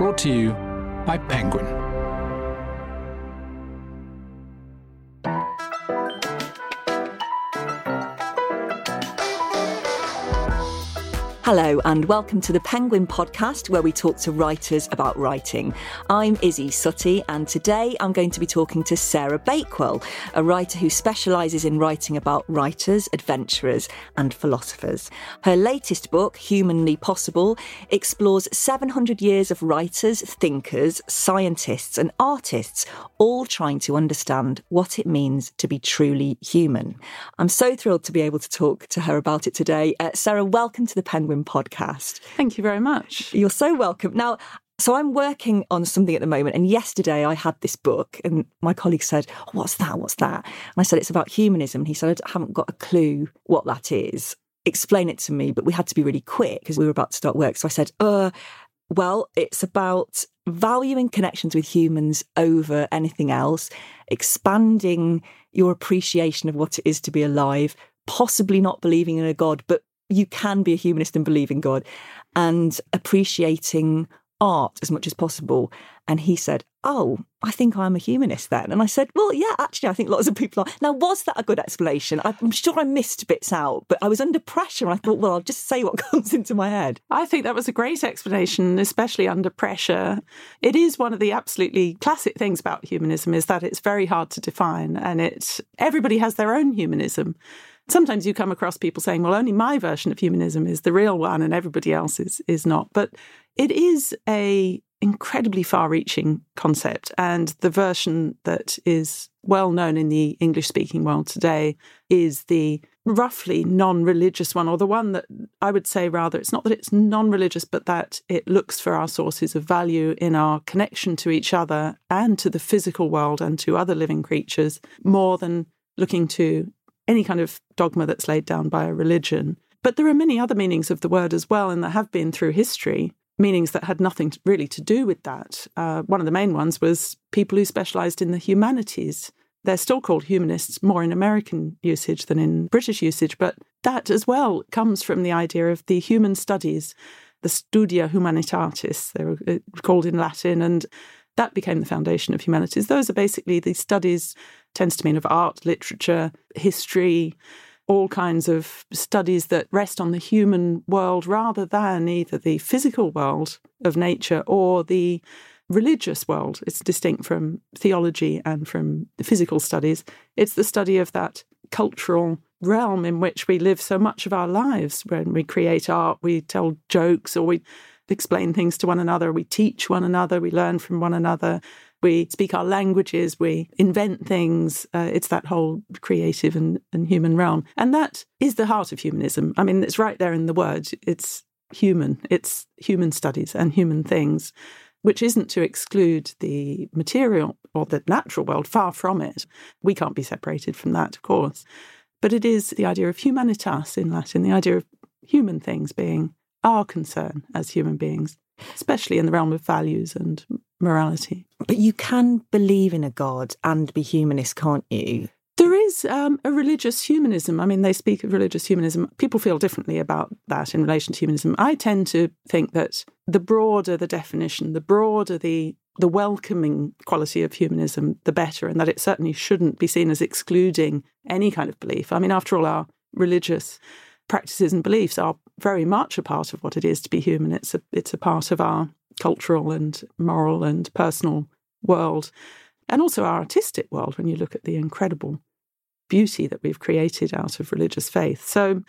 Brought to you by Penguin. Hello, and welcome to the Penguin podcast, where we talk to writers about writing. I'm Isy Suttie, and today I'm going to be talking to Sarah Bakewell, a writer who specialises in writing about writers, adventurers, and philosophers. Her latest book, Humanly Possible, explores 700 years of writers, thinkers, scientists, and artists, all trying to understand what it means to be truly human. I'm so thrilled to be able to talk to her about it today. Uh, Sarah, welcome to the Penguin podcast. Thank you very much. You're so welcome. Now, so I'm working on something at the moment, and yesterday I had this book, and my colleague said, oh, "What's that? What's that?" And I said, "It's about humanism." And he said, "I haven't got a clue what that is. Explain it to me." But we had to be really quick because we were about to start work. So I said, "Uh, well, it's about valuing connections with humans over anything else, expanding your appreciation of what it is to be alive." Possibly not believing in a God, but you can be a humanist and believe in God and appreciating art as much as possible. And he said, Oh, I think I'm a humanist then. And I said, Well, yeah, actually, I think lots of people are. Now, was that a good explanation? I'm sure I missed bits out, but I was under pressure and I thought, Well, I'll just say what comes into my head. I think that was a great explanation, especially under pressure. It is one of the absolutely classic things about humanism is that it's very hard to define and it's everybody has their own humanism sometimes you come across people saying, well, only my version of humanism is the real one and everybody else is, is not. But it is a incredibly far-reaching concept and the version that is well known in the english speaking world today is the roughly non-religious one or the one that i would say rather it's not that it's non-religious but that it looks for our sources of value in our connection to each other and to the physical world and to other living creatures more than looking to any kind of dogma that's laid down by a religion. But there are many other meanings of the word as well, and there have been through history, meanings that had nothing really to do with that. Uh, one of the main ones was people who specialized in the humanities. They're still called humanists more in American usage than in British usage, but that as well comes from the idea of the human studies, the studia humanitatis, they're uh, called in Latin, and that became the foundation of humanities. Those are basically the studies, tends to mean of art, literature, history, all kinds of studies that rest on the human world rather than either the physical world of nature or the religious world. It's distinct from theology and from physical studies. It's the study of that cultural realm in which we live so much of our lives. When we create art, we tell jokes or we explain things to one another, we teach one another, we learn from one another, we speak our languages, we invent things. Uh, it's that whole creative and, and human realm. And that is the heart of humanism. I mean, it's right there in the word. It's human, it's human studies and human things, which isn't to exclude the material or the natural world, far from it. We can't be separated from that, of course. But it is the idea of humanitas in Latin, the idea of human things being our concern as human beings, especially in the realm of values and morality. But you can believe in a God and be humanist, can't you? There is um, a religious humanism. I mean, they speak of religious humanism. People feel differently about that in relation to humanism. I tend to think that the broader the definition, the broader the the welcoming quality of humanism, the better, and that it certainly shouldn't be seen as excluding any kind of belief. I mean, after all, our religious practices and beliefs are very much a part of what it is to be human. It's a it's a part of our cultural and moral and personal world, and also our artistic world. When you look at the incredible beauty that we've created out of religious faith, so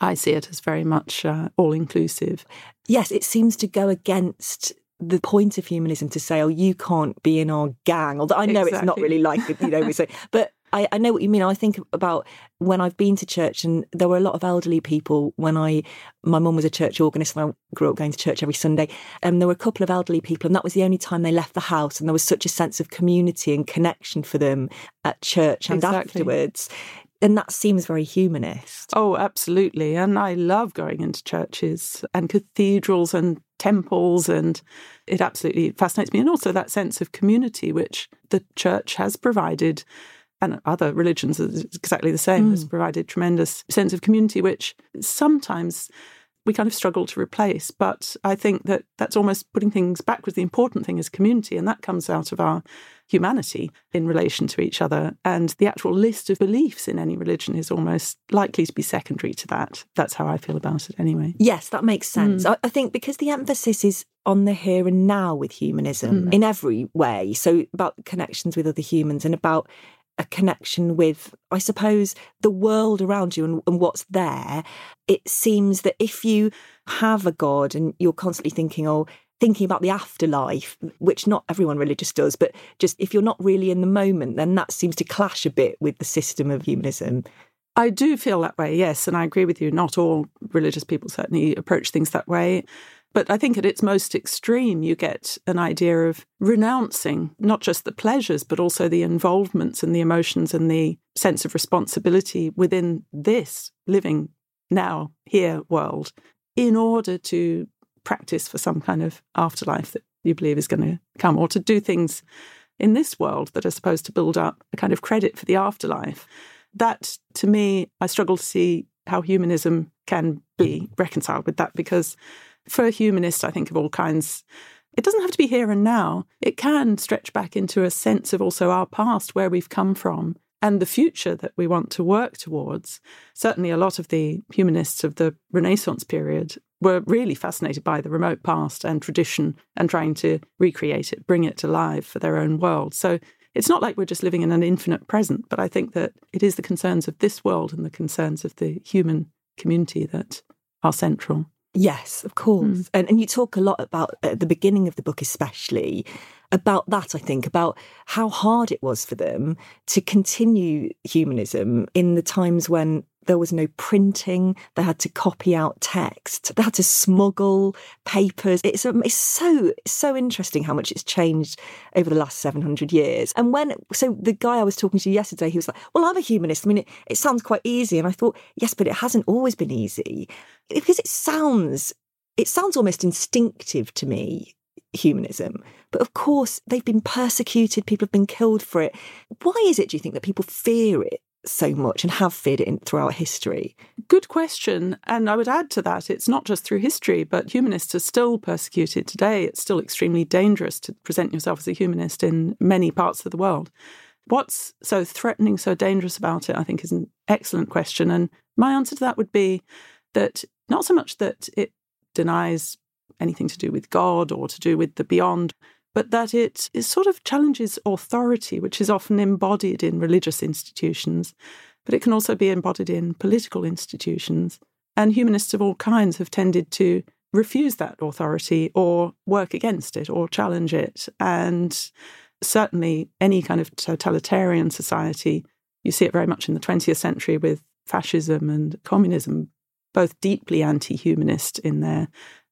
I see it as very much uh, all inclusive. Yes, it seems to go against the point of humanism to say, "Oh, you can't be in our gang." Although I know exactly. it's not really like you know we say, but I, I know what you mean. I think about when I've been to church, and there were a lot of elderly people when I, my mum was a church organist, and I grew up going to church every Sunday. And there were a couple of elderly people, and that was the only time they left the house. And there was such a sense of community and connection for them at church and exactly. afterwards. And that seems very humanist. Oh, absolutely. And I love going into churches and cathedrals and temples and it absolutely fascinates me and also that sense of community which the church has provided and other religions is exactly the same, mm. has provided tremendous sense of community, which sometimes we kind of struggle to replace. But I think that that's almost putting things backwards. The important thing is community, and that comes out of our humanity in relation to each other. And the actual list of beliefs in any religion is almost likely to be secondary to that. That's how I feel about it anyway. Yes, that makes sense. Mm. I, think because the emphasis is on the here and now with humanism mm. in every way. So about connections with other humans and about a connection with, I suppose, the world around you and, and, what's there. It seems that if you have a God and you're constantly thinking, oh, thinking about the afterlife, which not everyone religious does, but just if you're not really in the moment, then that seems to clash a bit with the system of humanism. I do feel that way, yes. And I agree with you. Not all religious people certainly approach things that way. But I think at its most extreme, you get an idea of renouncing not just the pleasures, but also the involvements and the emotions and the sense of responsibility within this living now, here world in order to practice for some kind of afterlife that you believe is going to come, or to do things in this world that are supposed to build up a kind of credit for the afterlife. That, to me, I struggle to see how humanism can be reconciled with that because for a humanist, I think of all kinds, it doesn't have to be here and now. It can stretch back into a sense of also our past, where we've come from, and the future that we want to work towards. Certainly, a lot of the humanists of the Renaissance period were really fascinated by the remote past and tradition and trying to recreate it, bring it to life for their own world. So it's not like we're just living in an infinite present, but I think that it is the concerns of this world and the concerns of the human community that are central. Yes, of course. Mm. And, and you talk a lot about, at the beginning of the book especially, about that, I think, about how hard it was for them to continue humanism in the times when there was no printing. They had to copy out text. They had to smuggle papers. It's, um, it's so, so interesting how much it's changed over the last 700 years. And when, so the guy I was talking to yesterday, he was like, well, I'm a humanist. I mean, it, it sounds quite easy. And I thought, yes, but it hasn't always been easy because it sounds, it sounds almost instinctive to me humanism. But of course, they've been persecuted, people have been killed for it. Why is it, do you think, that people fear it so much and have feared it in, throughout history? Good question. And I would add to that, it's not just through history, but humanists are still persecuted today. It's still extremely dangerous to present yourself as a humanist in many parts of the world. What's so threatening, so dangerous about it, I think, is an excellent question. And my answer to that would be that not so much that it denies anything to do with God or to do with the beyond, but that it sort of challenges authority, which is often embodied in religious institutions, but it can also be embodied in political institutions. And humanists of all kinds have tended to refuse that authority or work against it or challenge it. And certainly, any kind of totalitarian society, you see it very much in the 20th century with fascism and communism, both deeply anti humanist in their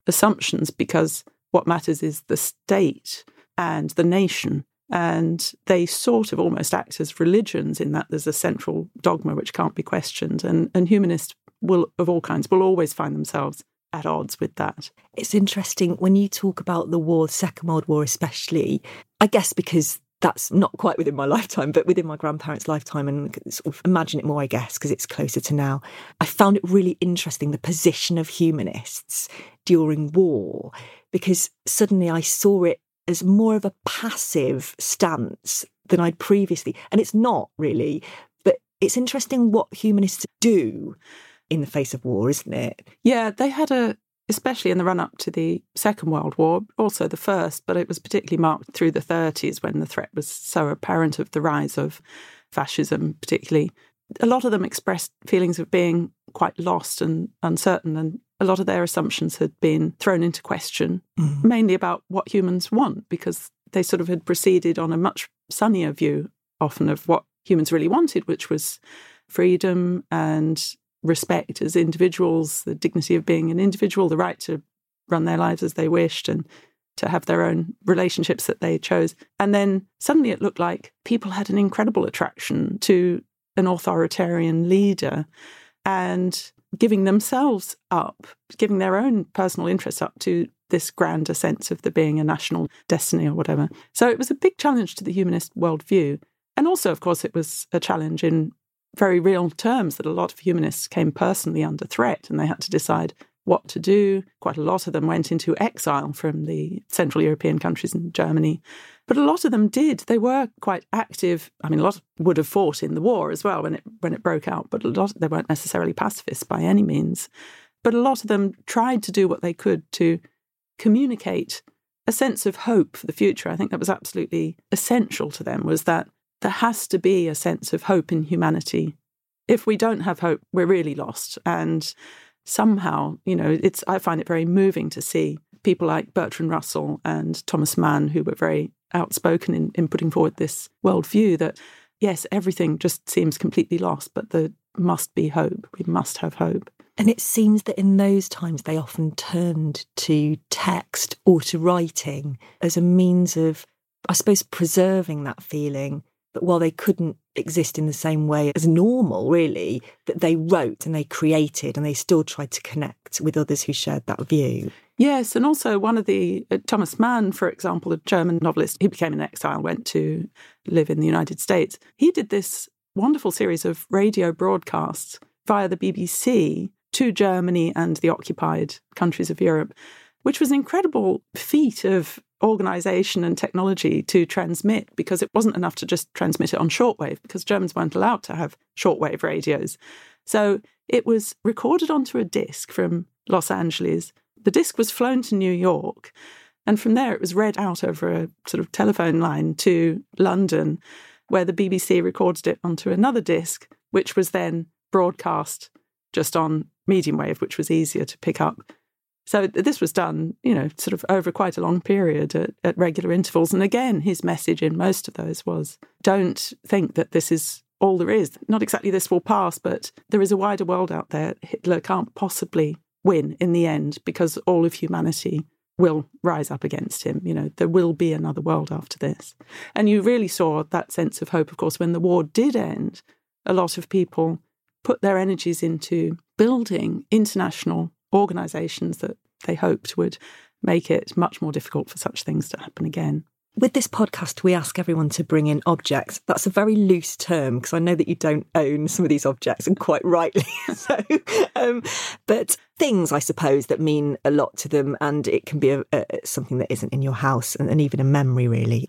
assumptions because what matters is the state and the nation. And they sort of almost act as religions in that there's a central dogma which can't be questioned. And, and humanists will, of all kinds, will always find themselves at odds with that. It's interesting when you talk about the war, the Second World War especially, I guess because that's not quite within my lifetime, but within my grandparents' lifetime, and sort of imagine it more, I guess, because it's closer to now. I found it really interesting the position of humanists during war, because suddenly I saw it as more of a passive stance than I'd previously. And it's not really, but it's interesting what humanists do in the face of war, isn't it? Yeah, they had a especially in the run up to the Second World War, also the First, but it was particularly marked through the 30s when the threat was so apparent of the rise of fascism, particularly. A lot of them expressed feelings of being quite lost and uncertain, and a lot of their assumptions had been thrown into question, mm. mainly about what humans want, because they sort of had proceeded on a much sunnier view, often, of what humans really wanted, which was freedom and respect as individuals, the dignity of being an individual, the right to run their lives as they wished and to have their own relationships that they chose. And then suddenly it looked like people had an incredible attraction to an authoritarian leader and giving themselves up, giving their own personal interests up to this grander sense of there being a national destiny or whatever. So it was a big challenge to the humanist worldview. And also, of course, it was a challenge in very real terms that a lot of humanists came personally under threat and they had to decide what to do. Quite a lot of them went into exile from the Central European countries and Germany. But a lot of them did. They were quite active. I mean, a lot would have fought in the war as well when it when it broke out, but a lot they weren't necessarily pacifists by any means. But a lot of them tried to do what they could to communicate a sense of hope for the future. I think that was absolutely essential to them was that there has to be a sense of hope in humanity. If we don't have hope, we're really lost. And somehow, you know, it's I find it very moving to see people like Bertrand Russell and Thomas Mann, who were very outspoken in, in putting forward this worldview that yes, everything just seems completely lost, but there must be hope. We must have hope. And it seems that in those times they often turned to text or to writing as a means of, I suppose, preserving that feeling. But while they couldn't exist in the same way as normal, really, that they wrote and they created and they still tried to connect with others who shared that view. Yes, and also one of the uh, Thomas Mann, for example, a German novelist, he became an exile, went to live in the United States. He did this wonderful series of radio broadcasts via the BBC to Germany and the occupied countries of Europe, which was an incredible feat of organization and technology to transmit because it wasn't enough to just transmit it on shortwave because Germans weren't allowed to have shortwave radios. So it was recorded onto a disc from Los Angeles. The disc was flown to New York. And from there, it was read out over a sort of telephone line to London, where the BBC recorded it onto another disc, which was then broadcast just on medium wave, which was easier to pick up. So this was done, you know, sort of over quite a long period at, at regular intervals. And again, his message in most of those was don't think that this is all there is. Not exactly this will pass, but there is a wider world out there. Hitler can't possibly win in the end because all of humanity will rise up against him. You know, there will be another world after this. And you really saw that sense of hope, of course, when the war did end. A lot of people put their energies into building international organisations that they hoped would make it much more difficult for such things to happen again. With this podcast, we ask everyone to bring in objects. That's a very loose term because I know that you don't own some of these objects, and quite rightly so. Um, but things, I suppose, that mean a lot to them, and it can be a, a, something that isn't in your house, and, and even a memory, really.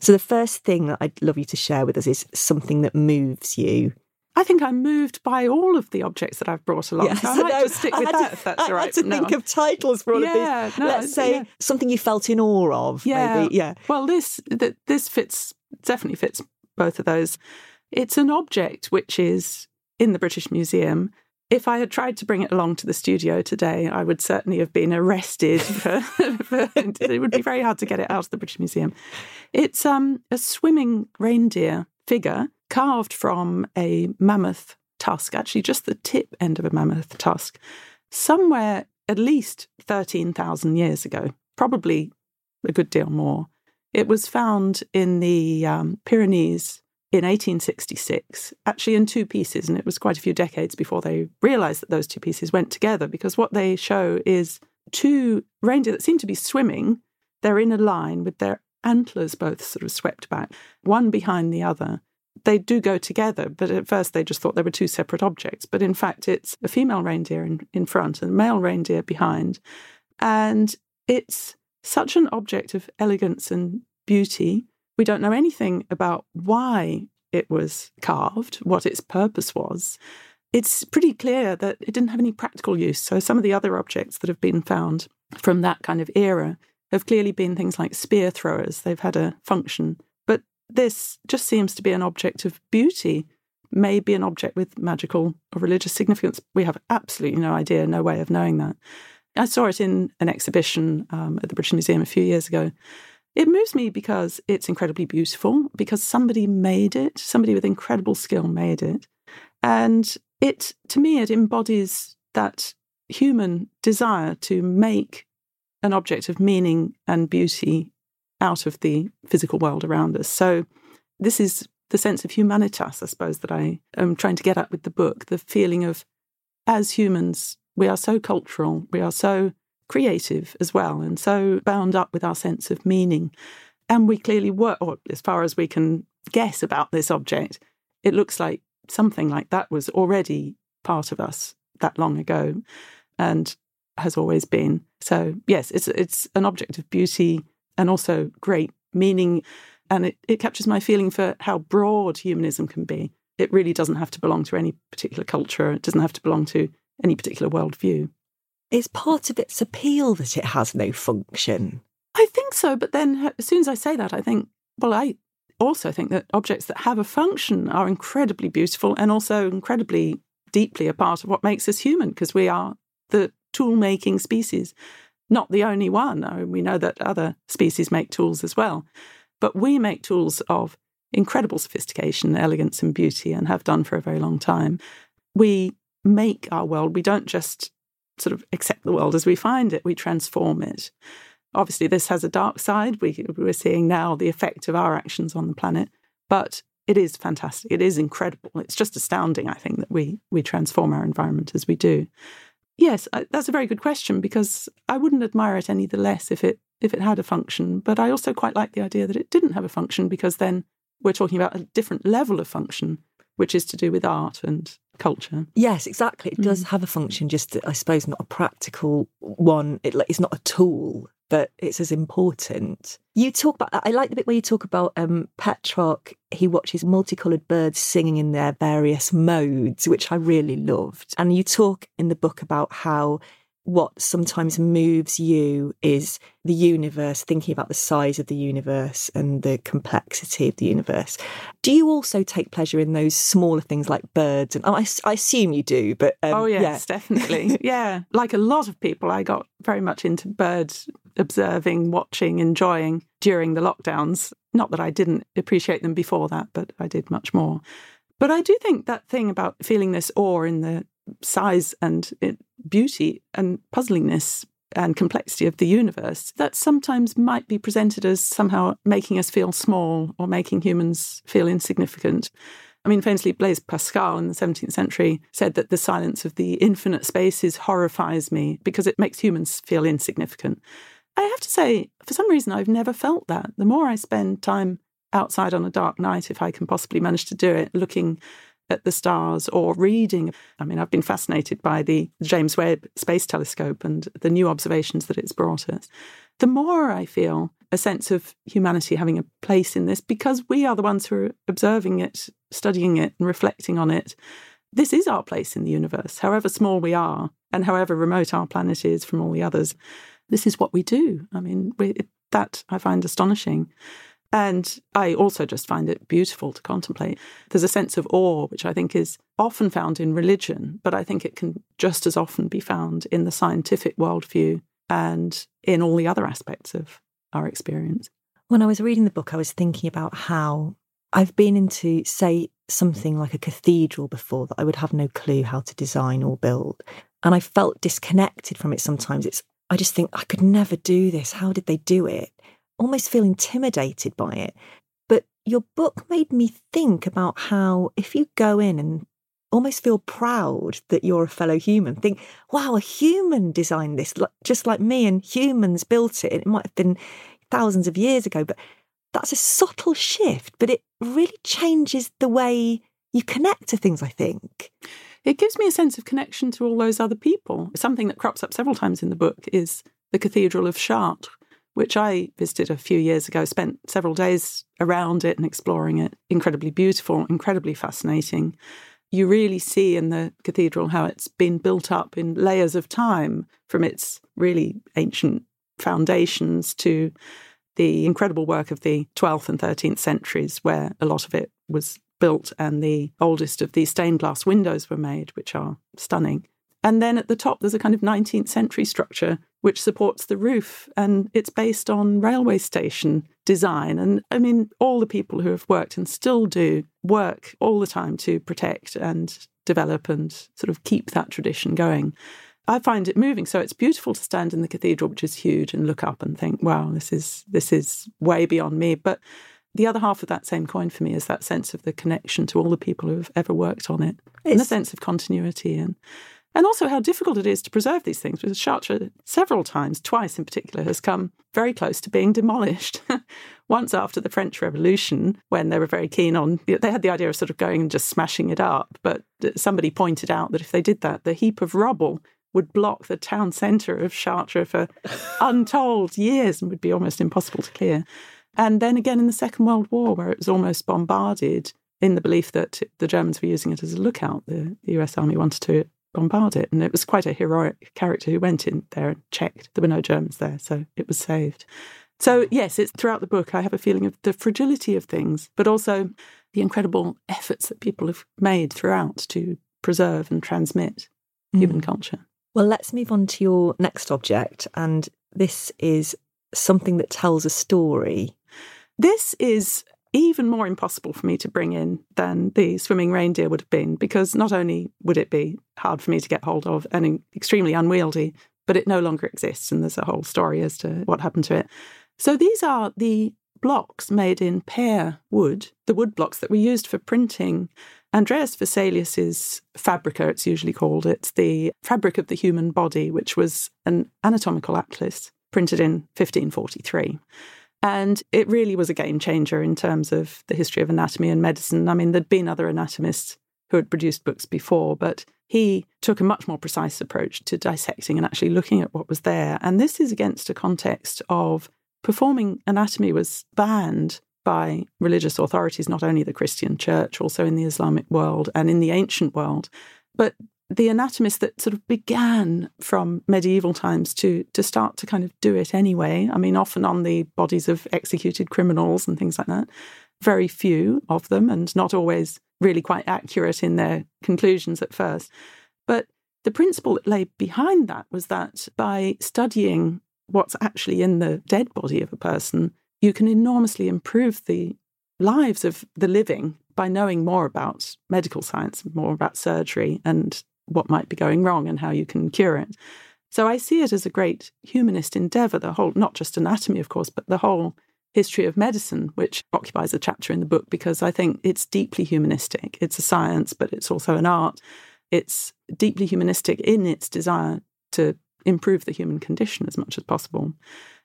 So, the first thing that I'd love you to share with us is something that moves you. I think I'm moved by all of the objects that I've brought along. Yes, so I might no, just stick with that, to, if that's I all right. I had to think of titles for all yeah, of these. No, Let's say yeah. something you felt in awe of. Yeah, maybe. yeah. Well, this this fits definitely fits both of those. It's an object which is in the British Museum. If I had tried to bring it along to the studio today, I would certainly have been arrested. For, for, it would be very hard to get it out of the British Museum. It's um, a swimming reindeer figure carved from a mammoth tusk, actually just the tip end of a mammoth tusk, somewhere at least 13,000 years ago, probably a good deal more. It was found in the um, Pyrenees in 1866, actually in two pieces, and it was quite a few decades before they realized that those two pieces went together because what they show is two reindeer that seem to be swimming. They're in a line with their antlers both sort of swept back, one behind the other they do go together, but at first they just thought they were two separate objects. But in fact, it's a female reindeer in, in front and a male reindeer behind. And it's such an object of elegance and beauty. We don't know anything about why it was carved, what its purpose was. It's pretty clear that it didn't have any practical use. So some of the other objects that have been found from that kind of era have clearly been things like spear throwers. They've had a function this just seems to be an object of beauty, maybe an object with magical or religious significance. We have absolutely no idea, no way of knowing that. I saw it in an exhibition um, at the British Museum a few years ago. It moves me because it's incredibly beautiful, because somebody made it, somebody with incredible skill made it. And it, to me, it embodies that human desire to make an object of meaning and beauty out of the physical world around us. So, this is the sense of humanitas, I suppose, that I am trying to get at with the book the feeling of, as humans, we are so cultural, we are so creative as well, and so bound up with our sense of meaning. And we clearly work, or as far as we can guess about this object, it looks like something like that was already part of us that long ago. And has always been. So yes, it's it's an object of beauty and also great meaning. And it, it captures my feeling for how broad humanism can be. It really doesn't have to belong to any particular culture. It doesn't have to belong to any particular worldview. It's part of its appeal that it has no function? I think so. But then uh, as soon as I say that, I think, well, I also think that objects that have a function are incredibly beautiful and also incredibly deeply a part of what makes us human because we are the tool making species. Not the only one. I mean, we know that other species make tools as well. But we make tools of incredible sophistication, elegance, and beauty, and have done for a very long time. We make our world. We don't just sort of accept the world as we find it, we transform it. Obviously, this has a dark side. We, we're seeing now the effect of our actions on the planet, but it is fantastic. It is incredible. It's just astounding, I think, that we, we transform our environment as we do. Yes, uh, that's a very good question because I wouldn't admire it any the less if it if it had a function. But I also quite like the idea that it didn't have a function because then we're talking about a different level of function, which is to do with art and culture. Yes, exactly. It does mm. have a function, just I suppose not a practical one. It, it's not a tool, but it's as important. You talk about. I like the bit where you talk about um, Petrarch. He watches multicolored birds singing in their various modes, which I really loved. And you talk in the book about how what sometimes moves you is the universe, thinking about the size of the universe and the complexity of the universe. Do you also take pleasure in those smaller things like birds? And oh, I, I assume you do, but um, oh yes, yeah. definitely, yeah. Like a lot of people, I got very much into bird observing, watching, enjoying during the lockdowns. Not that I didn't appreciate them before that, but I did much more. But I do think that thing about feeling this awe in the size and eh, beauty and puzzlingness and complexity of the universe that sometimes might be presented as somehow making us feel small or making humans feel insignificant. I mean, famously, Blaise Pascal in the 17th century said that the silence of the infinite spaces horrifies me because it makes humans feel insignificant. I have to say, for some reason, I've never felt that. The more I spend time outside on a dark night, if I can possibly manage to do it, looking at the stars or reading. I mean, I've been fascinated by the James Webb Space Telescope and the new observations that it's brought us. The more I feel a sense of humanity having a place in this because we are the ones who are observing it, studying it, and reflecting on it. This is our place in the universe, however small we are and however remote our planet is from all the others. This is what we do. I mean, we, that I find astonishing. And I also just find it beautiful to contemplate. There's a sense of awe, which I think is often found in religion, but I think it can just as often be found in the scientific worldview and in all the other aspects of our experience. When I was reading the book, I was thinking about how I've been into, say, something like a cathedral before that I would have no clue how to design or build. And I felt disconnected from it sometimes. It's I just think I could never do this. How did they do it? Almost feel intimidated by it. But your book made me think about how if you go in and almost feel proud that you're a fellow human, think, wow, a human designed this, just like me, and humans built it. It might have been thousands of years ago, but that's a subtle shift, but it really changes the way you connect to things, I think. It gives me a sense of connection to all those other people. Something that crops up several times in the book is the Cathedral of Chartres, which I visited a few years ago, spent several days around it and exploring it. Incredibly beautiful, incredibly fascinating. You really see in the cathedral how it's been built up in layers of time from its really ancient foundations to the incredible work of the 12th and 13th centuries, where a lot of it was built and the oldest of these stained glass windows were made, which are stunning. And then at the top, there's a kind of 19th century structure which supports the roof. And it's based on railway station design. And I mean, all the people who have worked and still do work all the time to protect and develop and sort of keep that tradition going. I find it moving. So it's beautiful to stand in the cathedral, which is huge, and look up and think, wow, this is this is way beyond me. But the other half of that same coin for me is that sense of the connection to all the people who have ever worked on it, it's, and the sense of continuity and and also how difficult it is to preserve these things. Because Chartres, several times, twice in particular, has come very close to being demolished. Once after the French Revolution, when they were very keen on, they had the idea of sort of going and just smashing it up. But somebody pointed out that if they did that, the heap of rubble would block the town centre of Chartres for untold years and would be almost impossible to clear. And then again in the Second World War, where it was almost bombarded in the belief that the Germans were using it as a lookout, the, the US Army wanted to bombard it. And it was quite a heroic character who went in there and checked. There were no Germans there, so it was saved. So, yes, it's throughout the book, I have a feeling of the fragility of things, but also the incredible efforts that people have made throughout to preserve and transmit mm. human culture. Well, let's move on to your next object. And this is something that tells a story. This is even more impossible for me to bring in than the swimming reindeer would have been, because not only would it be hard for me to get hold of and extremely unwieldy, but it no longer exists. And there's a whole story as to what happened to it. So these are the blocks made in pear wood, the wood blocks that were used for printing Andreas Vesalius's Fabrica, it's usually called. It's the fabric of the human body, which was an anatomical atlas printed in 1543. And it really was a game changer in terms of the history of anatomy and medicine. I mean, there'd been other anatomists who had produced books before, but he took a much more precise approach to dissecting and actually looking at what was there. And this is against a context of performing anatomy was banned by religious authorities, not only the Christian church, also in the Islamic world and in the ancient world. But the anatomists that sort of began from medieval times to to start to kind of do it anyway. I mean, often on the bodies of executed criminals and things like that. Very few of them, and not always really quite accurate in their conclusions at first. But the principle that lay behind that was that by studying what's actually in the dead body of a person, you can enormously improve the lives of the living by knowing more about medical science, more about surgery and what might be going wrong and how you can cure it. So I see it as a great humanist endeavor, the whole, not just anatomy, of course, but the whole history of medicine, which occupies a chapter in the book because I think it's deeply humanistic. It's a science, but it's also an art. It's deeply humanistic in its desire to improve the human condition as much as possible.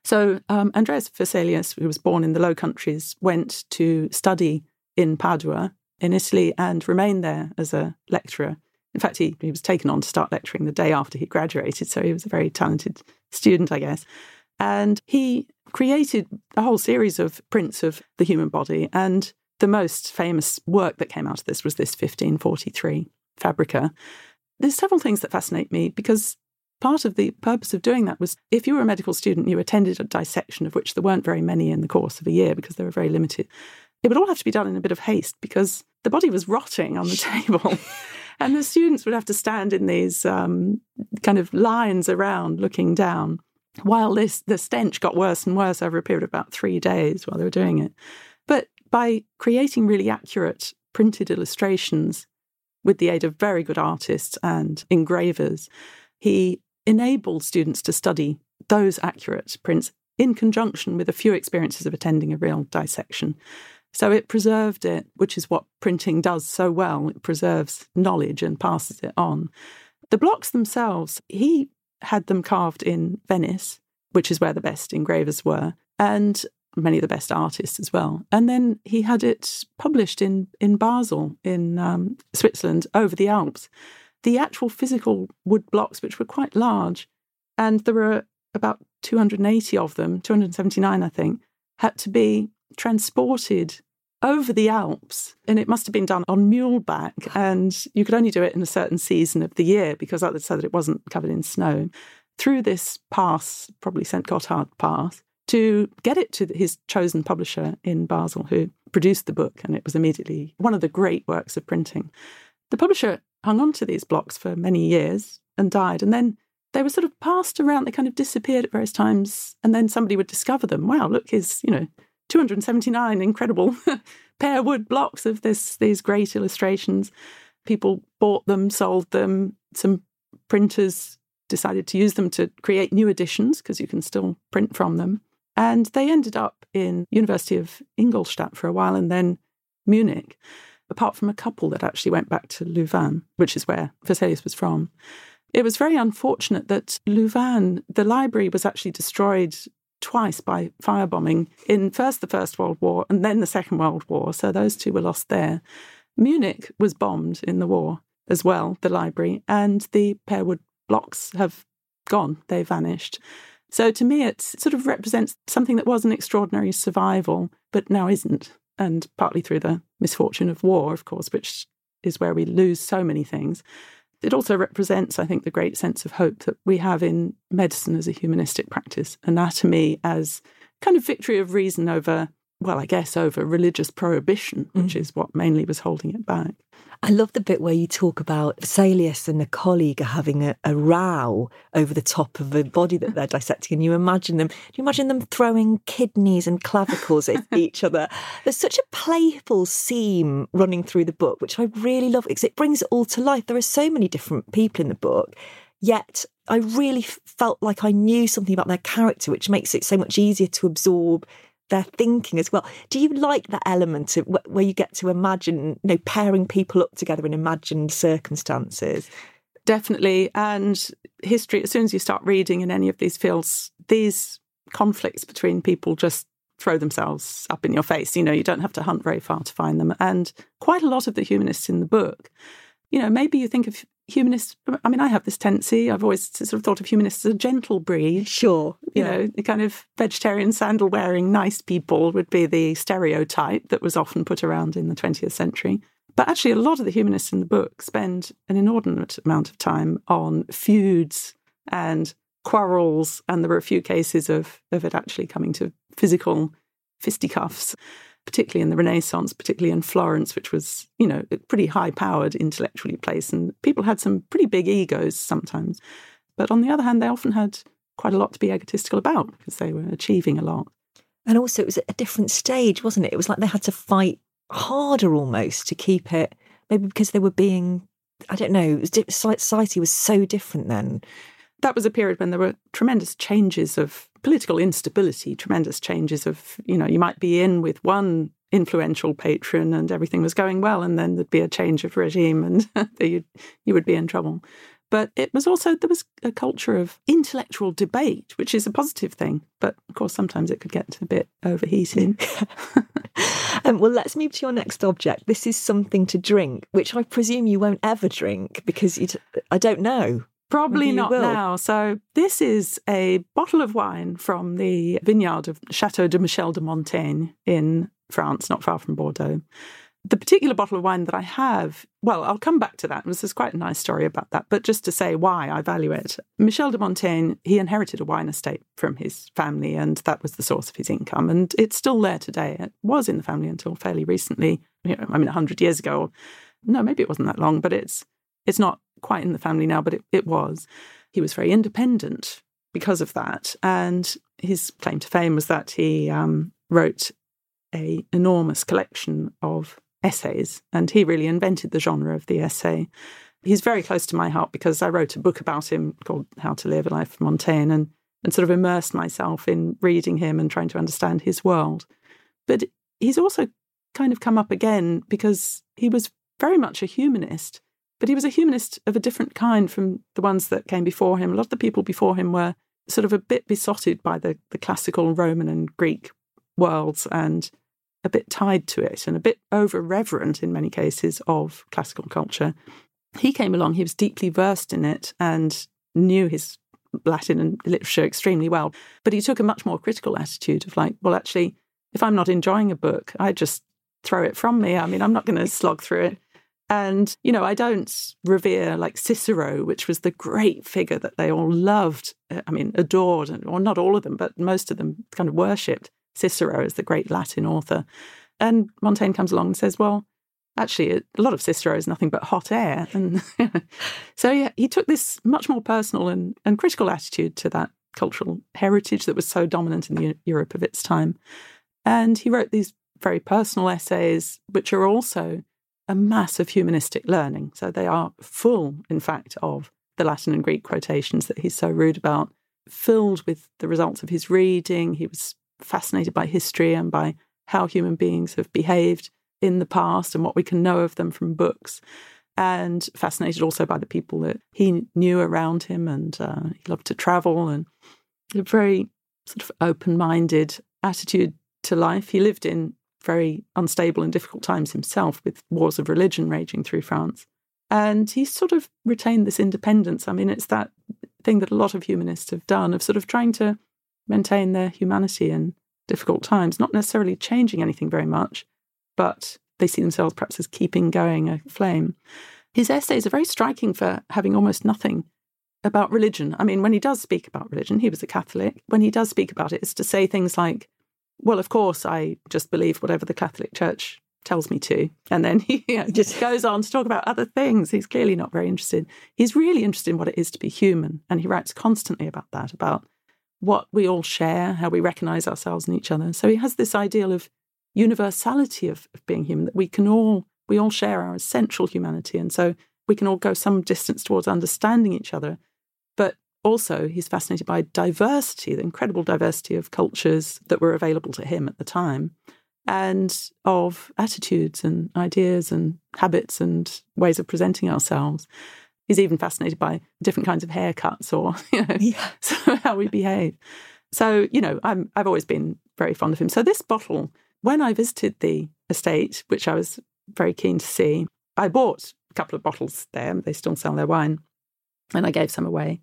So um, Andreas Vesalius, who was born in the Low Countries, went to study in Padua in Italy and remained there as a lecturer. In fact, he, he was taken on to start lecturing the day after he graduated, so he was a very talented student, I guess. And he created a whole series of prints of the human body. And the most famous work that came out of this was this 1543 Fabrica. There's several things that fascinate me because part of the purpose of doing that was if you were a medical student, you attended a dissection, of which there weren't very many in the course of a year because they were very limited. It would all have to be done in a bit of haste because the body was rotting on the table. And the students would have to stand in these um, kind of lines around looking down while this the stench got worse and worse over a period of about three days while they were doing it. But by creating really accurate printed illustrations with the aid of very good artists and engravers, he enabled students to study those accurate prints in conjunction with a few experiences of attending a real dissection. So it preserved it, which is what printing does so well. It preserves knowledge and passes it on. The blocks themselves, he had them carved in Venice, which is where the best engravers were, and many of the best artists as well. And then he had it published in, in Basel, in um, Switzerland, over the Alps the actual physical wood blocks, which were quite large, and there were about 280 of them, 279, I think, had to be transported over the Alps. And it must have been done on muleback. And you could only do it in a certain season of the year because that so that it wasn't covered in snow. Through this pass, probably St. Gotthard Pass, to get it to his chosen publisher in Basel, who produced the book. And it was immediately one of the great works of printing. The publisher hung on to these blocks for many years and died. And then they were sort of passed around, they kind of disappeared at various times. And then somebody would discover them. Wow, look, here's, you know, 279 incredible pear wood blocks of this these great illustrations. People bought them, sold them. Some printers decided to use them to create new editions because you can still print from them. And they ended up in University of Ingolstadt for a while and then Munich apart from a couple that actually went back to Louvain, which is where Vesalius was from. It was very unfortunate that Louvain, the library, was actually destroyed twice by firebombing in first the First World War and then the Second World War. So those two were lost there. Munich was bombed in the war as well, the library, and the Pearwood blocks have gone, they vanished. So to me, it sort of represents something that was an extraordinary survival, but now isn't. And partly through the misfortune of war, of course, which is where we lose so many things. It also represents, I think, the great sense of hope that we have in medicine as a humanistic practice, anatomy as kind of victory of reason over, well, I guess, over religious prohibition, which mm. is what mainly was holding it back. I love the bit where you talk about Vesalius and a colleague are having a, a row over the top of a body that they're dissecting, and you imagine them. Do you imagine them throwing kidneys and clavicles at each other? There's such a playful seam running through the book, which I really love because it brings it all to life. There are so many different people in the book, yet I really felt like I knew something about their character, which makes it so much easier to absorb their thinking as well. Do you like that element of where you get to imagine, you know, pairing people up together in imagined circumstances? Definitely. And history, as soon as you start reading in any of these fields, these conflicts between people just throw themselves up in your face. You know, you don't have to hunt very far to find them. And quite a lot of the humanists in the book, you know, maybe you think of humanists. I mean, I have this tendency. I've always sort of thought of humanists as a gentle breed. Sure. You yeah. know, the kind of vegetarian sandal wearing nice people would be the stereotype that was often put around in the 20th century. But actually, a lot of the humanists in the book spend an inordinate amount of time on feuds and quarrels. And there were a few cases of, of it actually coming to physical fisticuffs particularly in the Renaissance, particularly in Florence, which was, you know, a pretty high powered intellectually place. And people had some pretty big egos sometimes. But on the other hand, they often had quite a lot to be egotistical about because they were achieving a lot. And also, it was a different stage, wasn't it? It was like they had to fight harder almost to keep it, maybe because they were being, I don't know, was, society was so different then. That was a period when there were tremendous changes of political instability, tremendous changes of, you know, you might be in with one influential patron and everything was going well, and then there'd be a change of regime and you you would be in trouble. But it was also, there was a culture of intellectual debate, which is a positive thing. But of course, sometimes it could get a bit overheating. um, well, let's move to your next object. This is something to drink, which I presume you won't ever drink because I don't know. Probably not will. now. So, this is a bottle of wine from the vineyard of Chateau de Michel de Montaigne in France, not far from Bordeaux. The particular bottle of wine that I have, well, I'll come back to that. This is quite a nice story about that. But just to say why I value it, Michel de Montaigne, he inherited a wine estate from his family, and that was the source of his income. And it's still there today. It was in the family until fairly recently. You know, I mean, 100 years ago. No, maybe it wasn't that long, but it's it's not quite in the family now, but it, it was. He was very independent because of that. And his claim to fame was that he um, wrote a enormous collection of essays, and he really invented the genre of the essay. He's very close to my heart because I wrote a book about him called How to Live a Life of Montaigne and, and sort of immersed myself in reading him and trying to understand his world. But he's also kind of come up again because he was very much a humanist but he was a humanist of a different kind from the ones that came before him. A lot of the people before him were sort of a bit besotted by the, the classical Roman and Greek worlds and a bit tied to it and a bit over reverent in many cases of classical culture. He came along, he was deeply versed in it and knew his Latin and literature extremely well. But he took a much more critical attitude of like, well, actually, if I'm not enjoying a book, I just throw it from me. I mean, I'm not going to slog through it. And, you know, I don't revere like Cicero, which was the great figure that they all loved, uh, I mean, adored, or not all of them, but most of them kind of worshipped Cicero as the great Latin author. And Montaigne comes along and says, well, actually, a lot of Cicero is nothing but hot air. And so yeah, he took this much more personal and, and critical attitude to that cultural heritage that was so dominant in the Europe of its time. And he wrote these very personal essays, which are also a mass of humanistic learning. So they are full, in fact, of the Latin and Greek quotations that he's so rude about, filled with the results of his reading. He was fascinated by history and by how human beings have behaved in the past and what we can know of them from books. And fascinated also by the people that he knew around him. And uh, he loved to travel and a very sort of open minded attitude to life. He lived in very unstable and difficult times himself with wars of religion raging through France. And he's sort of retained this independence. I mean, it's that thing that a lot of humanists have done of sort of trying to maintain their humanity in difficult times, not necessarily changing anything very much, but they see themselves perhaps as keeping going a flame. His essays are very striking for having almost nothing about religion. I mean, when he does speak about religion, he was a Catholic. When he does speak about it, it's to say things like, well, of course, I just believe whatever the Catholic Church tells me to. And then he you know, just goes on to talk about other things. He's clearly not very interested. He's really interested in what it is to be human. And he writes constantly about that, about what we all share, how we recognize ourselves in each other. So he has this ideal of universality of, of being human, that we can all we all share our essential humanity. And so we can all go some distance towards understanding each other. Also he's fascinated by diversity, the incredible diversity of cultures that were available to him at the time and of attitudes and ideas and habits and ways of presenting ourselves. He's even fascinated by different kinds of haircuts or you know yeah. how we behave. So you know, I'm, I've always been very fond of him. So this bottle, when I visited the estate, which I was very keen to see, I bought a couple of bottles there. They still sell their wine, and I gave some away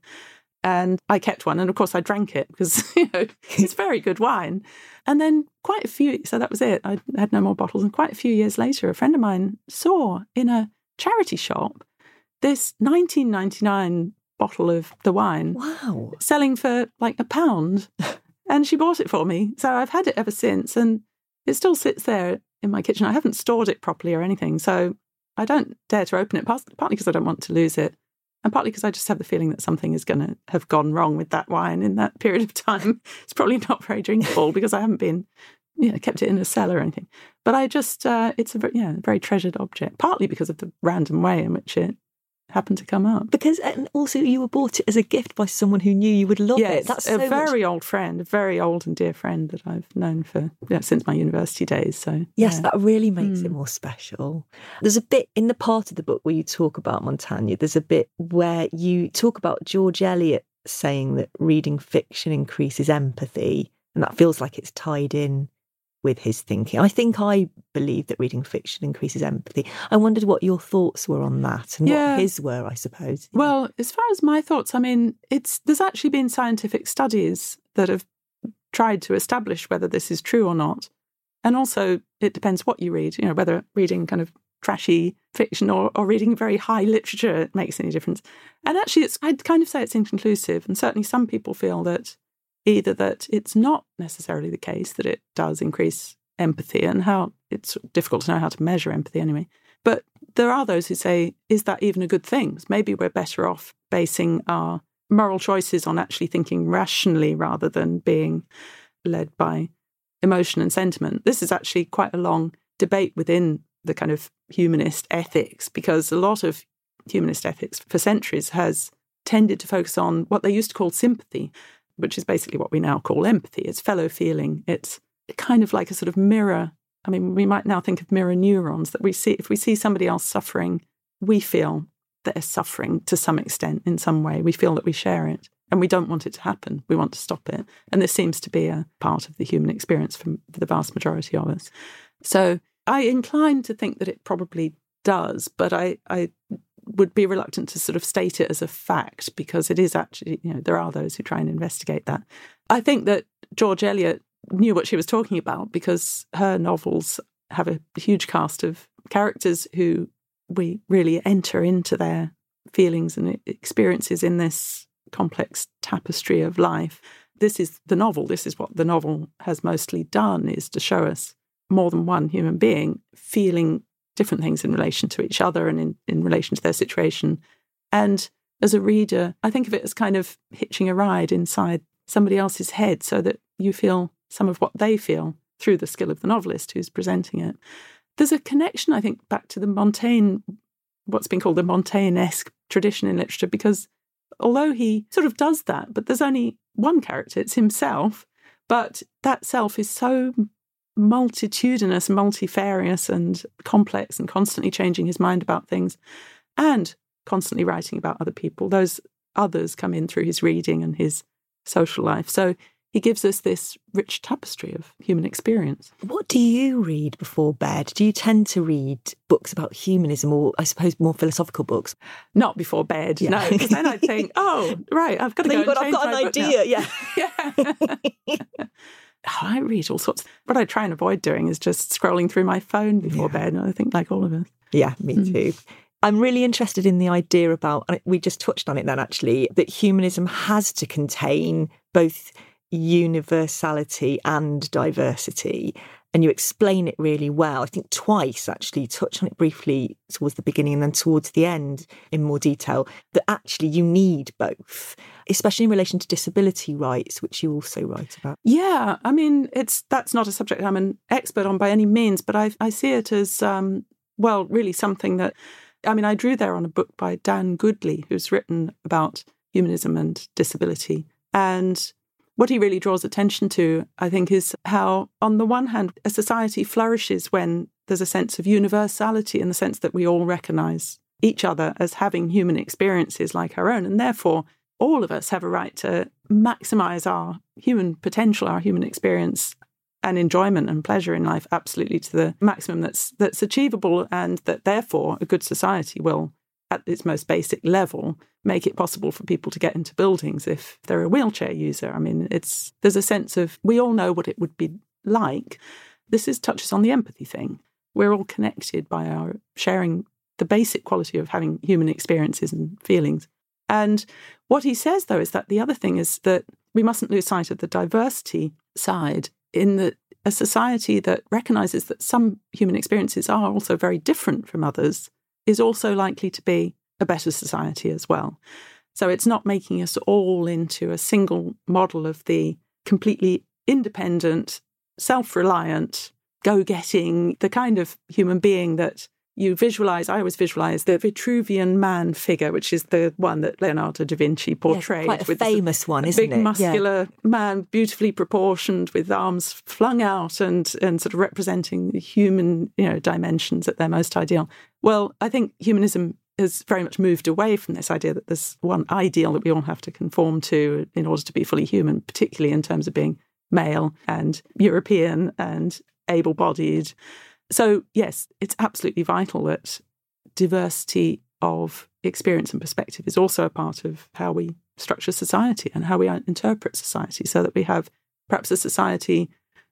and I kept one. And of course, I drank it because you know it's very good wine. And then quite a few, so that was it. I had no more bottles. And quite a few years later, a friend of mine saw in a charity shop this 1999 bottle of the wine. Wow! Selling for like a pound, and she bought it for me. So I've had it ever since, and it still sits there in my kitchen. I haven't stored it properly or anything, so I don't dare to open it. Partly because I don't want to lose it and partly because I just have the feeling that something is going to have gone wrong with that wine in that period of time. It's probably not very drinkable because I haven't been, you know, kept it in a cellar or anything. But I just, uh, it's a yeah, very treasured object, partly because of the random way in which it happened to come up. Because and also you were bought it as a gift by someone who knew you would love yes, it. That's a so very much... old friend, a very old and dear friend that I've known for yeah, since my university days. So yes, yeah. that really makes mm. it more special. There's a bit in the part of the book where you talk about Montaigne. There's a bit where you talk about George Eliot saying that reading fiction increases empathy, and that feels like it's tied in with his thinking. I think I believe that reading fiction increases empathy. I wondered what your thoughts were on that and yeah. what his were, I suppose. Well, as far as my thoughts, I mean, it's there's actually been scientific studies that have tried to establish whether this is true or not. And also it depends what you read, you know, whether reading kind of trashy fiction or, or reading very high literature makes any difference. And actually it's I'd kind of say it's inconclusive. And certainly some people feel that either that it's not necessarily the case that it does increase empathy and how it's difficult to know how to measure empathy anyway. But there are those who say, is that even a good thing? Maybe we're better off basing our moral choices on actually thinking rationally rather than being led by emotion and sentiment. This is actually quite a long debate within the kind of humanist ethics because a lot of humanist ethics for centuries has tended to focus on what they used to call sympathy, which is basically what we now call empathy. It's fellow feeling. It's kind of like a sort of mirror. I mean, we might now think of mirror neurons that we see. If we see somebody else suffering, we feel they're suffering to some extent in some way. We feel that we share it and we don't want it to happen. We want to stop it. And this seems to be a part of the human experience for the vast majority of us. So I incline to think that it probably does, but I, I would be reluctant to sort of state it as a fact because it is actually, you know, there are those who try and investigate that. I think that George Eliot knew what she was talking about because her novels have a huge cast of characters who we really enter into their feelings and experiences in this complex tapestry of life. This is the novel. This is what the novel has mostly done is to show us more than one human being feeling different things in relation to each other and in, in relation to their situation. And as a reader, I think of it as kind of hitching a ride inside somebody else's head so that you feel some of what they feel through the skill of the novelist who's presenting it. There's a connection, I think, back to the Montaigne, what's been called the Montaigne esque tradition in literature, because although he sort of does that, but there's only one character, it's himself. But that self is so multitudinous, multifarious, and complex, and constantly changing his mind about things, and constantly writing about other people. Those others come in through his reading and his social life. So he gives us this rich tapestry of human experience. What do you read before bed? Do you tend to read books about humanism or, I suppose, more philosophical books? Not before bed, yeah. no, because then I'd think, oh, right, I've got to go. Got, I've got an idea, yeah. yeah. I read all sorts. What I try and avoid doing is just scrolling through my phone before yeah. bed. I think, like all of us. Yeah, me mm. too. I'm really interested in the idea about, we just touched on it then actually, that humanism has to contain both universality and diversity. And you explain it really well. I think twice actually, touch on it briefly towards the beginning and then towards the end in more detail, that actually you need both, especially in relation to disability rights, which you also write about. Yeah, I mean, it's that's not a subject I'm an expert on by any means, but I, I see it as, um, well, really something that, I mean, I drew there on a book by Dan Goodley, who's written about humanism and disability. And what he really draws attention to, I think, is how, on the one hand, a society flourishes when there's a sense of universality in the sense that we all recognize each other as having human experiences like our own. And therefore, all of us have a right to maximize our human potential, our human experience and enjoyment and pleasure in life absolutely to the maximum that's that's achievable and that therefore a good society will at its most basic level, make it possible for people to get into buildings if they're a wheelchair user. I mean, it's there's a sense of we all know what it would be like. This is touches on the empathy thing. We're all connected by our sharing the basic quality of having human experiences and feelings. And what he says though is that the other thing is that we mustn't lose sight of the diversity side in that a society that recognizes that some human experiences are also very different from others is also likely to be a better society as well. So it's not making us all into a single model of the completely independent, self reliant, go getting, the kind of human being that you visualize, I always visualize the Vitruvian man figure, which is the one that Leonardo da Vinci portrayed. Yeah, quite a famous one, isn't big, it? Big muscular yeah. man, beautifully proportioned, with arms flung out and, and sort of representing the human you know, dimensions at their most ideal. Well, I think humanism has very much moved away from this idea that there's one ideal that we all have to conform to in order to be fully human, particularly in terms of being male and European and able bodied. So, yes, it's absolutely vital that diversity of experience and perspective is also a part of how we structure society and how we uh, interpret society so that we have perhaps a society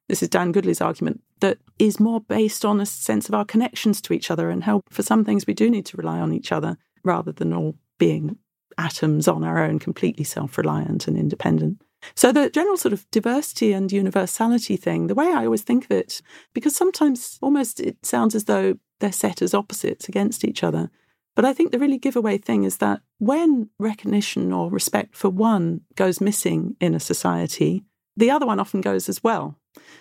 this is Dan Goodley's argument, that is more based on a sense of our connections to each other and how, for some things, we do need to rely on each other rather than all being atoms on our own, completely self reliant and independent. So, the general sort of diversity and universality thing, the way I always think of it, because sometimes almost it sounds as though they're set as opposites against each other. But I think the really giveaway thing is that when recognition or respect for one goes missing in a society, the other one often goes as well.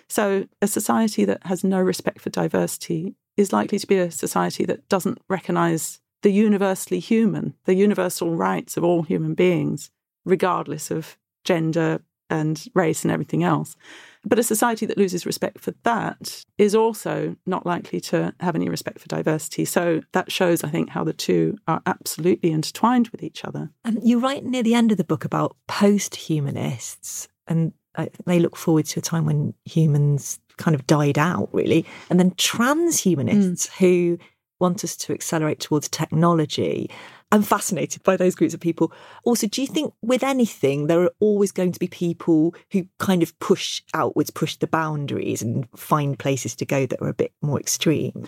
So, a society that has no respect for diversity is likely to be a society that doesn't recognize the universally human, the universal rights of all human beings, regardless of gender and race and everything else. But a society that loses respect for that is also not likely to have any respect for diversity. So that shows, I think, how the two are absolutely intertwined with each other. And you write near the end of the book about post humanists and they look forward to a time when humans kind of died out, really. And then transhumanists mm. who want us to accelerate towards technology. I'm fascinated by those groups of people. Also, do you think with anything, there are always going to be people who kind of push outwards, push the boundaries and find places to go that are a bit more extreme?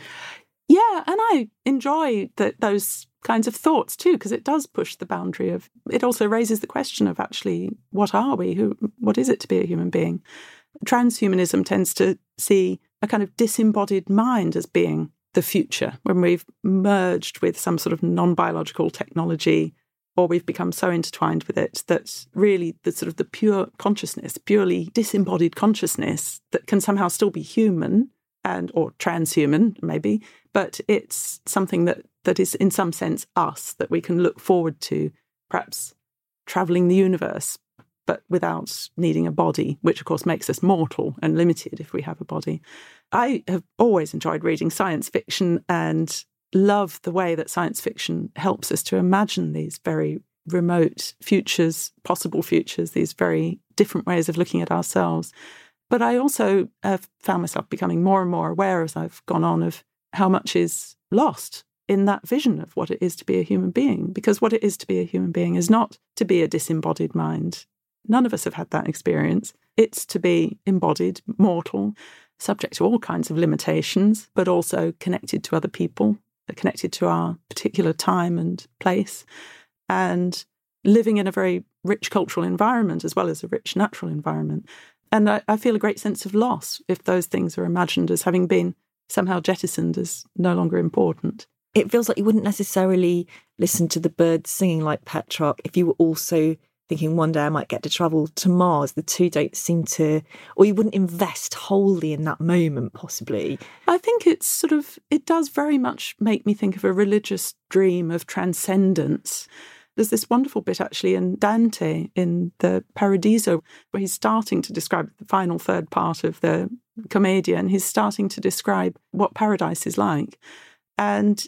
Yeah, and I enjoy that those kinds of thoughts too, because it does push the boundary of. It also raises the question of actually, what are we? Who? What is it to be a human being? Transhumanism tends to see a kind of disembodied mind as being the future when we've merged with some sort of non-biological technology or we've become so intertwined with it that really the sort of the pure consciousness purely disembodied consciousness that can somehow still be human and or transhuman maybe but it's something that that is in some sense us that we can look forward to perhaps traveling the universe but without needing a body which of course makes us mortal and limited if we have a body i have always enjoyed reading science fiction and love the way that science fiction helps us to imagine these very remote futures, possible futures, these very different ways of looking at ourselves. But I also have found myself becoming more and more aware as I've gone on of how much is lost in that vision of what it is to be a human being. Because what it is to be a human being is not to be a disembodied mind. None of us have had that experience. It's to be embodied, mortal, subject to all kinds of limitations, but also connected to other people, connected to our particular time and place, and living in a very rich cultural environment as well as a rich natural environment. And I, I feel a great sense of loss if those things are imagined as having been somehow jettisoned as no longer important. It feels like you wouldn't necessarily listen to the birds singing like Petrarch if you were also thinking one day I might get to travel to Mars. The two don't seem to, or you wouldn't invest wholly in that moment, possibly. I think it's sort of, it does very much make me think of a religious dream of transcendence. There's this wonderful bit actually in Dante in the Paradiso where he's starting to describe the final third part of the Commedia and he's starting to describe what paradise is like. And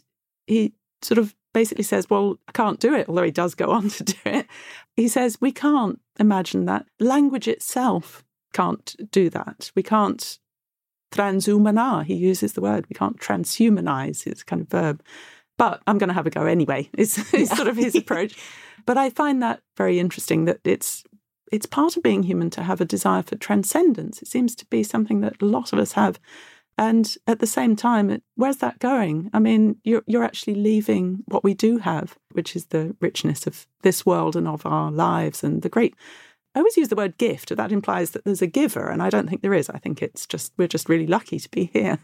he sort of basically says, Well, I can't do it, although he does go on to do it. He says, We can't imagine that. Language itself can't do that. We can't transhumanar, he uses the word. We can't transhumanize, his kind of verb. But I'm going to have a go anyway, is, is sort of his approach. But I find that very interesting that it's it's part of being human to have a desire for transcendence. It seems to be something that a lot of us have and at the same time, where's that going? I mean, you're, you're actually leaving what we do have, which is the richness of this world and of our lives and the great. I always use the word gift. That implies that there's a giver, and I don't think there is. I think it's just, we're just really lucky to be here.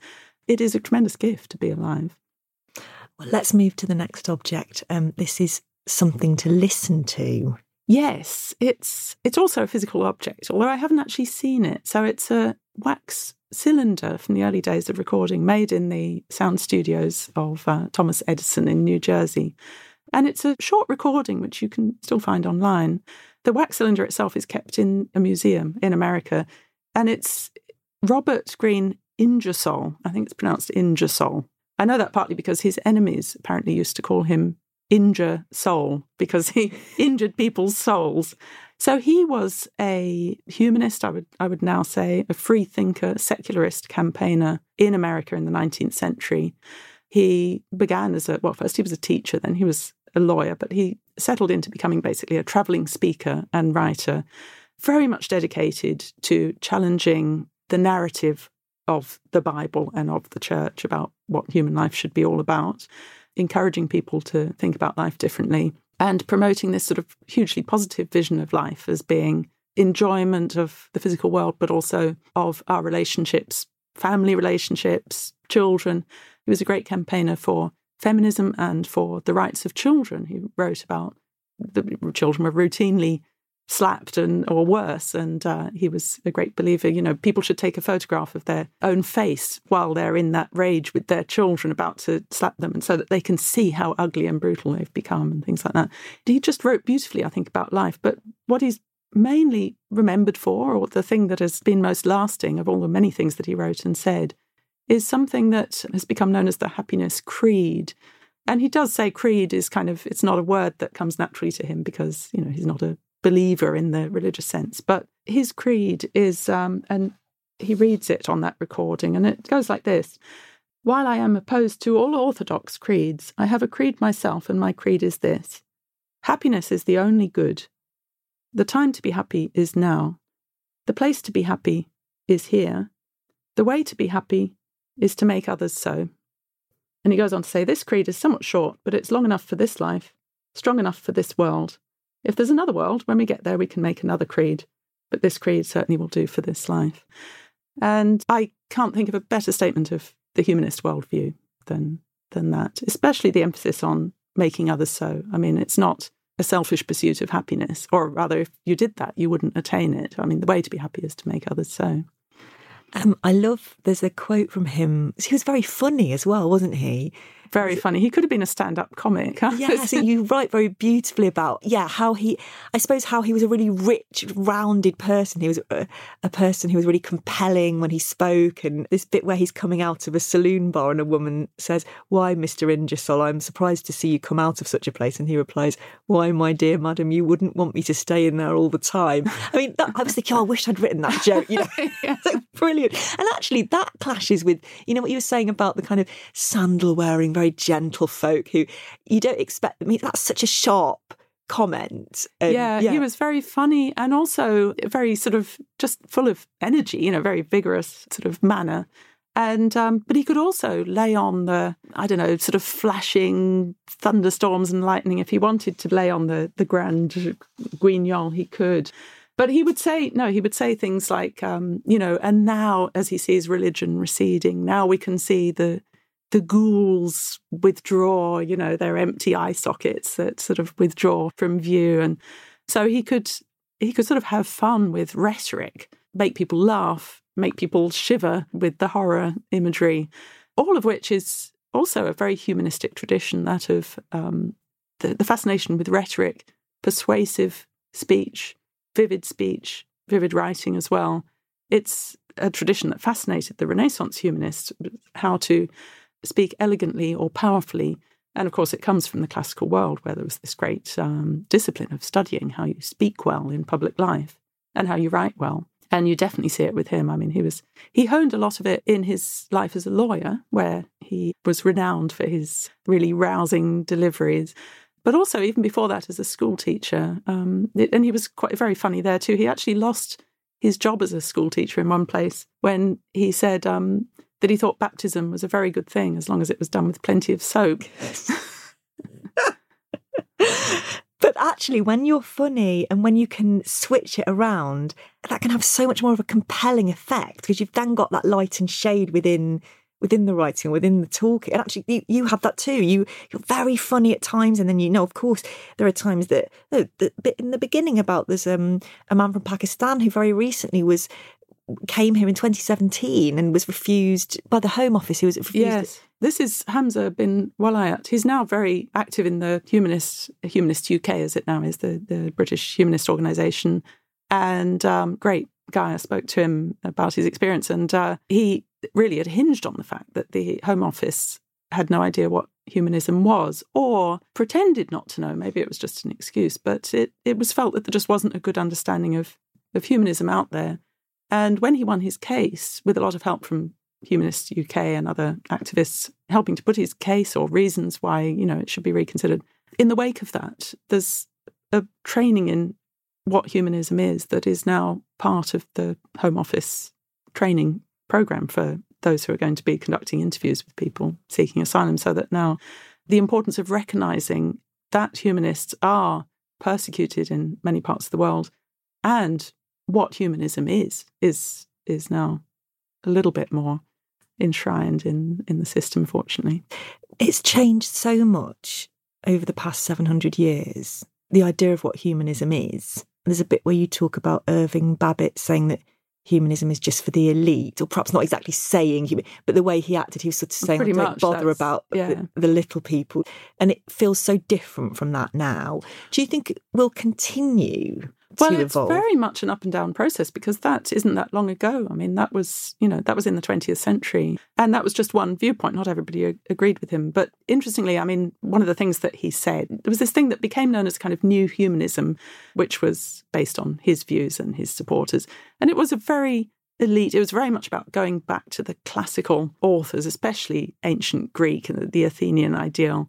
It is a tremendous gift to be alive. Well, let's move to the next object. Um, this is something to listen to. Yes, it's it's also a physical object, although I haven't actually seen it. So it's a wax cylinder from the early days of recording, made in the sound studios of uh, Thomas Edison in New Jersey. And it's a short recording which you can still find online. The wax cylinder itself is kept in a museum in America, and it's Robert Green Ingersoll. I think it's pronounced Ingersoll. I know that partly because his enemies apparently used to call him Injure Soul because he injured people's souls. So he was a humanist, I would I would now say, a free thinker, secularist campaigner in America in the 19th century. He began as a well, first he was a teacher, then he was a lawyer, but he settled into becoming basically a traveling speaker and writer, very much dedicated to challenging the narrative of the Bible and of the church about what human life should be all about, encouraging people to think about life differently and promoting this sort of hugely positive vision of life as being enjoyment of the physical world, but also of our relationships, family relationships, children. He was a great campaigner for feminism and for the rights of children. He wrote about the children were routinely slapped and or worse. And uh, he was a great believer. You know, people should take a photograph of their own face while they're in that rage with their children about to slap them, and so that they can see how ugly and brutal they've become and things like that. He just wrote beautifully, I think, about life. But what he's mainly remembered for, or the thing that has been most lasting of all the many things that he wrote and said, is something that has become known as the happiness creed. And he does say creed is kind of, it's not a word that comes naturally to him because, you know, he's not a believer in the religious sense. But his creed is, um, and he reads it on that recording, and it goes like this While I am opposed to all orthodox creeds, I have a creed myself, and my creed is this Happiness is the only good. The time to be happy is now. The place to be happy is here. The way to be happy is to make others so. And he goes on to say, This creed is somewhat short, but it's long enough for this life, strong enough for this world. If there's another world, when we get there, we can make another creed. But this creed certainly will do for this life. And I can't think of a better statement of the humanist worldview than than that, especially the emphasis on making others so. I mean, it's not a selfish pursuit of happiness, or rather, if you did that, you wouldn't attain it. I mean, the way to be happy is to make others so. Um, I love, there's a quote from him. He was very funny as well, wasn't he? Very funny. He could have been a stand-up comic. yes, you write very beautifully about yeah how he, I suppose how he was a really rich, rounded person. He was a, a person who was really compelling when he spoke, and this bit where he's coming out of a saloon bar and a woman says, "Why, Mister Ingersoll, I'm surprised to see you come out of such a place," and he replies, "Why, my dear madam, you wouldn't want me to stay in there all the time." I mean, that, I was thinking, oh, I wish I'd written that joke. You know, yeah. brilliant. And actually, that clashes with you know what you were saying about the kind of sandal wearing, very gentle folk who you don't expect. I mean, that's such a sharp comment. And, yeah, yeah, he was very funny and also very sort of just full of energy, you know, very vigorous sort of manner. And um, but he could also lay on the I don't know sort of flashing thunderstorms and lightning if he wanted to lay on the the grand guignol he could. But he would say, no, he would say things like, um, you know, and now as he sees religion receding, now we can see the the ghouls withdraw, you know, their empty eye sockets that sort of withdraw from view. And so he could he could sort of have fun with rhetoric, make people laugh, make people shiver with the horror imagery, all of which is also a very humanistic tradition, that of um, the, the fascination with rhetoric, persuasive speech, vivid speech, vivid writing as well. It's a tradition that fascinated the Renaissance humanists, how to speak elegantly or powerfully. And of course, it comes from the classical world where there was this great um, discipline of studying how you speak well in public life and how you write well. And you definitely see it with him. I mean, he was he honed a lot of it in his life as a lawyer, where he was renowned for his really rousing deliveries but also even before that as a school teacher. Um, and he was quite very funny there too. He actually lost his job as a school teacher in one place when he said um, that he thought baptism was a very good thing as long as it was done with plenty of soap. but actually, when you're funny and when you can switch it around, that can have so much more of a compelling effect because you've then got that light and shade within within the writing, within the talking. And actually, you, you have that too. You you're very funny at times, and then you know, of course, there are times that the, the bit in the beginning about there's um, a man from Pakistan who very recently was came here in 2017 and was refused by the Home Office. He was refused. Yes. This is Hamza bin Walayat. He's now very active in the Humanist Humanist UK, as it now is, the, the British Humanist Organisation. And um, great guy. I spoke to him about his experience, and uh, he really had hinged on the fact that the Home Office had no idea what humanism was or pretended not to know. Maybe it was just an excuse, but it, it was felt that there just wasn't a good understanding of, of humanism out there. And when he won his case, with a lot of help from Humanist UK and other activists helping to put his case or reasons why, you know, it should be reconsidered, in the wake of that, there's a training in what humanism is that is now part of the Home Office training program for those who are going to be conducting interviews with people seeking asylum, so that now the importance of recognizing that humanists are persecuted in many parts of the world and what humanism is is is now a little bit more enshrined in in the system fortunately it's changed so much over the past 700 years the idea of what humanism is there's a bit where you talk about Irving Babbitt saying that humanism is just for the elite, or perhaps not exactly saying human, but the way he acted, he was sort of saying, Pretty don't much, bother about yeah. the, the, little people. And it feels so different from that now. Do you think it will continue well, to it's very much an up and down process because that isn't that long ago. I mean, that was, you know, that was in the 20th century. And that was just one viewpoint. Not everybody agreed with him. But interestingly, I mean, one of the things that he said, there was this thing that became known as kind of new humanism, which was based on his views and his supporters. And it was a very elite. It was very much about going back to the classical authors, especially ancient Greek and the Athenian ideal.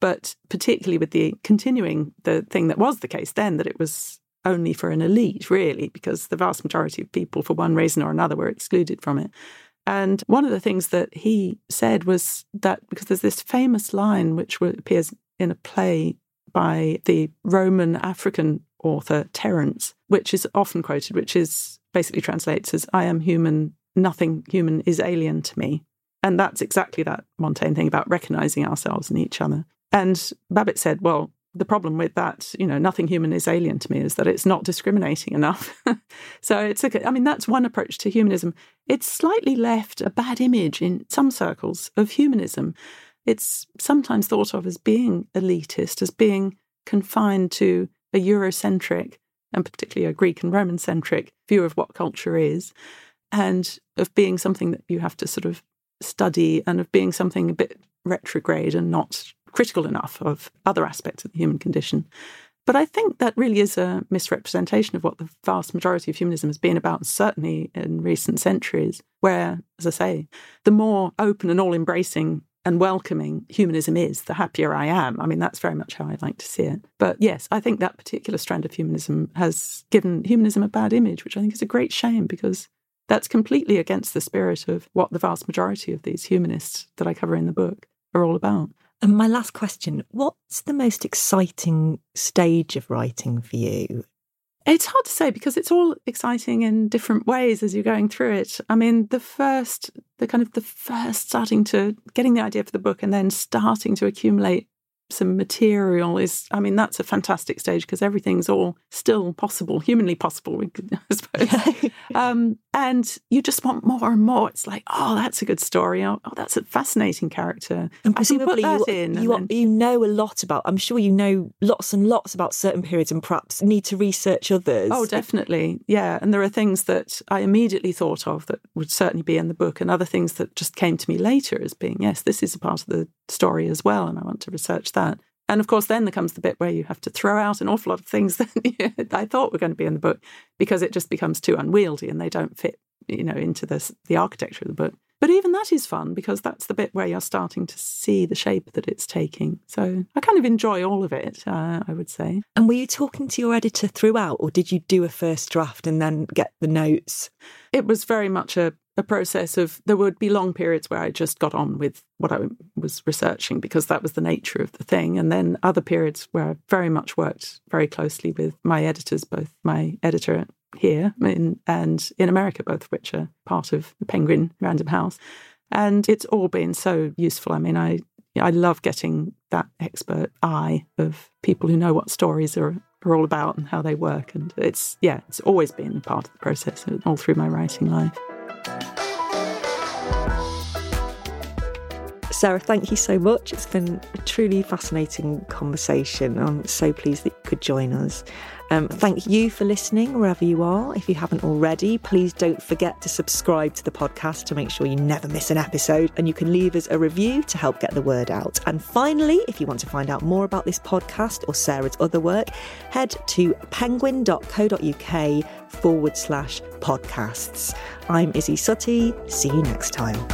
But particularly with the continuing the thing that was the case then, that it was only for an elite, really, because the vast majority of people, for one reason or another, were excluded from it. And one of the things that he said was that because there's this famous line which appears in a play by the Roman African author Terence, which is often quoted, which is basically translates as I am human, nothing human is alien to me. And that's exactly that Montaigne thing about recognizing ourselves in each other. And Babbitt said, well, the problem with that, you know, nothing human is alien to me is that it's not discriminating enough. so it's, I mean, that's one approach to humanism. It's slightly left a bad image in some circles of humanism. it's sometimes thought of as being elitist, as being confined to a Eurocentric and particularly a Greek and Roman centric view of what culture is, and of being something that you have to sort of study and of being something a bit retrograde and not critical enough of other aspects of the human condition. But I think that really is a misrepresentation of what the vast majority of humanism has been about, certainly in recent centuries, where, as I say, the more open and all embracing and welcoming humanism is, the happier I am. I mean, that's very much how I like to see it. But yes, I think that particular strand of humanism has given humanism a bad image, which I think is a great shame because that's completely against the spirit of what the vast majority of these humanists that I cover in the book are all about. And my last question what's the most exciting stage of writing for you? It's hard to say because it's all exciting in different ways as you're going through it. I mean, the first, the kind of the first starting to getting the idea for the book and then starting to accumulate some material is, I mean, that's a fantastic stage because everything's all still possible, humanly possible, I suppose. um, and you just want more and more. It's like, oh, that's a good story. Oh, oh that's a fascinating character. And presumably, you, in, you, then... you know a lot about. I'm sure you know lots and lots about certain periods, and perhaps need to research others. Oh, definitely, yeah. And there are things that I immediately thought of that would certainly be in the book, and other things that just came to me later as being, yes, this is a part of the story as well, and I want to research that. And of course, then there comes the bit where you have to throw out an awful lot of things that I thought were going to be in the book because it just becomes too unwieldy and they don't fit, you know, into this the architecture of the book. But even that is fun because that's the bit where you're starting to see the shape that it's taking. So I kind of enjoy all of it, uh, I would say. And were you talking to your editor throughout, or did you do a first draft and then get the notes? It was very much a a process of there would be long periods where I just got on with what I was researching because that was the nature of the thing. And then other periods where I very much worked very closely with my editors, both my editor here in, and in America, both of which are part of the Penguin Random House. And it's all been so useful. I mean, I I love getting that expert eye of people who know what stories are, are all about and how they work. And it's, yeah, it's always been part of the process all through my writing life. Bye. Sarah, thank you so much. It's been a truly fascinating conversation. I'm so pleased that you could join us. Um, thank you for listening wherever you are. If you haven't already, please don't forget to subscribe to the podcast to make sure you never miss an episode. And you can leave us a review to help get the word out. And finally, if you want to find out more about this podcast or Sarah's other work, head to penguin.co.uk forward slash podcasts. I'm Isy Suttie. See you next time.